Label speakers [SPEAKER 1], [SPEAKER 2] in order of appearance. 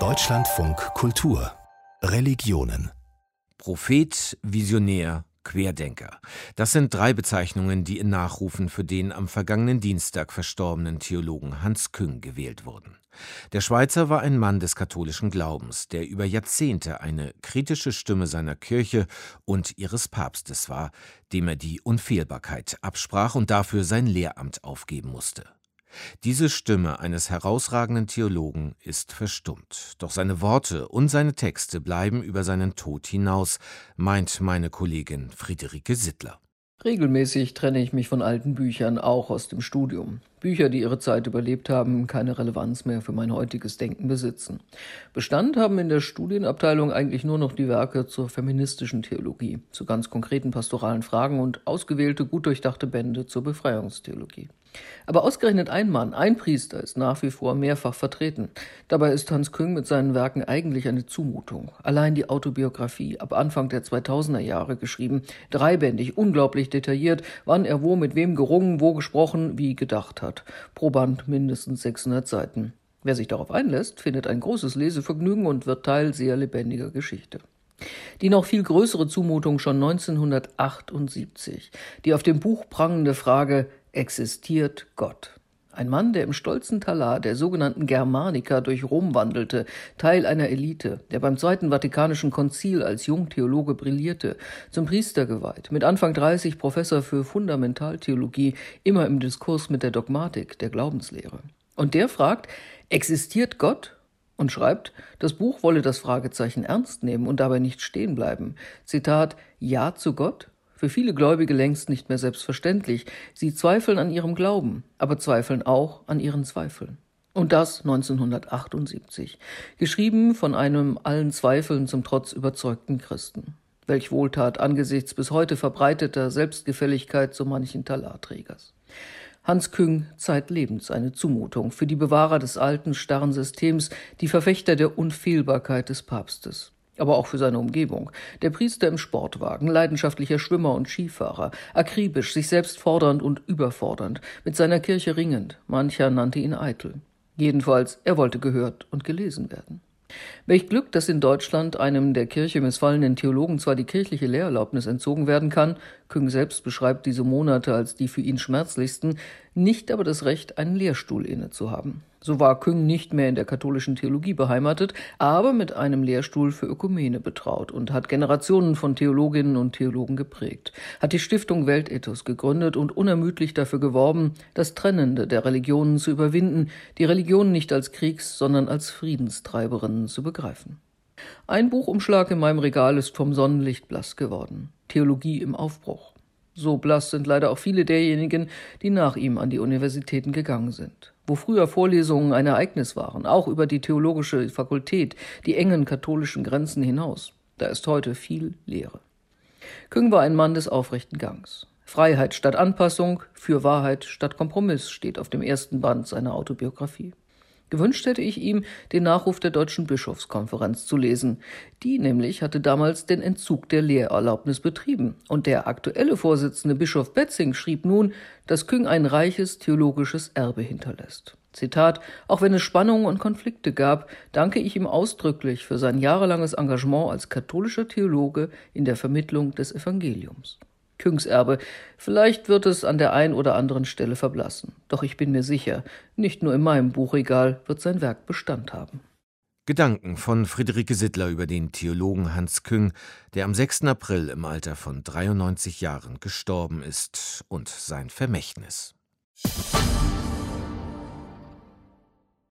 [SPEAKER 1] Deutschlandfunk Kultur Religionen
[SPEAKER 2] Prophet, Visionär, Querdenker. Das sind drei Bezeichnungen, die in Nachrufen für den am vergangenen Dienstag verstorbenen Theologen Hans Küng gewählt wurden. Der Schweizer war ein Mann des katholischen Glaubens, der über Jahrzehnte eine kritische Stimme seiner Kirche und ihres Papstes war, dem er die Unfehlbarkeit absprach und dafür sein Lehramt aufgeben musste. Diese Stimme eines herausragenden Theologen ist verstummt, doch seine Worte und seine Texte bleiben über seinen Tod hinaus, meint meine Kollegin Friederike Sittler.
[SPEAKER 3] Regelmäßig trenne ich mich von alten Büchern, auch aus dem Studium. Bücher, die ihre Zeit überlebt haben, keine Relevanz mehr für mein heutiges Denken besitzen. Bestand haben in der Studienabteilung eigentlich nur noch die Werke zur feministischen Theologie, zu ganz konkreten pastoralen Fragen und ausgewählte, gut durchdachte Bände zur Befreiungstheologie. Aber ausgerechnet ein Mann, ein Priester, ist nach wie vor mehrfach vertreten. Dabei ist Hans Küng mit seinen Werken eigentlich eine Zumutung. Allein die Autobiografie, ab Anfang der 2000er Jahre geschrieben, dreibändig, unglaublich detailliert, wann er wo mit wem gerungen, wo gesprochen, wie gedacht hat. Pro Band mindestens 600 Seiten. Wer sich darauf einlässt, findet ein großes Lesevergnügen und wird Teil sehr lebendiger Geschichte. Die noch viel größere Zumutung schon 1978, die auf dem Buch prangende Frage existiert Gott. Ein Mann, der im stolzen Talar der sogenannten Germaniker durch Rom wandelte, Teil einer Elite, der beim Zweiten Vatikanischen Konzil als Jungtheologe brillierte, zum Priester geweiht, mit Anfang 30 Professor für Fundamentaltheologie, immer im Diskurs mit der Dogmatik, der Glaubenslehre. Und der fragt, existiert Gott? Und schreibt, das Buch wolle das Fragezeichen ernst nehmen und dabei nicht stehen bleiben. Zitat, Ja zu Gott? Für viele Gläubige längst nicht mehr selbstverständlich. Sie zweifeln an ihrem Glauben, aber zweifeln auch an ihren Zweifeln. Und das 1978. Geschrieben von einem allen Zweifeln zum Trotz überzeugten Christen. Welch Wohltat angesichts bis heute verbreiteter Selbstgefälligkeit so manchen Talarträgers. Hans Küng zeitlebens eine Zumutung für die Bewahrer des alten, starren Systems, die Verfechter der Unfehlbarkeit des Papstes aber auch für seine Umgebung. Der Priester im Sportwagen, leidenschaftlicher Schwimmer und Skifahrer, akribisch, sich selbst fordernd und überfordernd, mit seiner Kirche ringend, mancher nannte ihn eitel. Jedenfalls, er wollte gehört und gelesen werden. Welch Glück, dass in Deutschland einem der Kirche missfallenen Theologen zwar die kirchliche Lehrerlaubnis entzogen werden kann, Küng selbst beschreibt diese Monate als die für ihn schmerzlichsten, nicht aber das Recht, einen Lehrstuhl inne zu haben. So war Küng nicht mehr in der katholischen Theologie beheimatet, aber mit einem Lehrstuhl für Ökumene betraut und hat Generationen von Theologinnen und Theologen geprägt, hat die Stiftung Weltethos gegründet und unermüdlich dafür geworben, das Trennende der Religionen zu überwinden, die Religion nicht als Kriegs-, sondern als Friedenstreiberinnen zu begreifen. Ein Buchumschlag in meinem Regal ist vom Sonnenlicht blass geworden. Theologie im Aufbruch. So blass sind leider auch viele derjenigen, die nach ihm an die Universitäten gegangen sind. Wo früher Vorlesungen ein Ereignis waren, auch über die theologische Fakultät, die engen katholischen Grenzen hinaus, da ist heute viel Lehre. Küng war ein Mann des aufrechten Gangs. Freiheit statt Anpassung, für Wahrheit statt Kompromiss steht auf dem ersten Band seiner Autobiografie. Gewünscht hätte ich ihm, den Nachruf der Deutschen Bischofskonferenz zu lesen. Die nämlich hatte damals den Entzug der Lehrerlaubnis betrieben. Und der aktuelle Vorsitzende Bischof Betzing schrieb nun, dass Küng ein reiches theologisches Erbe hinterlässt. Zitat, auch wenn es Spannungen und Konflikte gab, danke ich ihm ausdrücklich für sein jahrelanges Engagement als katholischer Theologe in der Vermittlung des Evangeliums. Küngs-Erbe. Vielleicht wird es an der einen oder anderen Stelle verblassen. Doch ich bin mir sicher, nicht nur in meinem Buchregal wird sein Werk Bestand haben.
[SPEAKER 2] Gedanken von Friederike Sittler über den Theologen Hans Küng, der am 6. April im Alter von 93 Jahren gestorben ist, und sein Vermächtnis.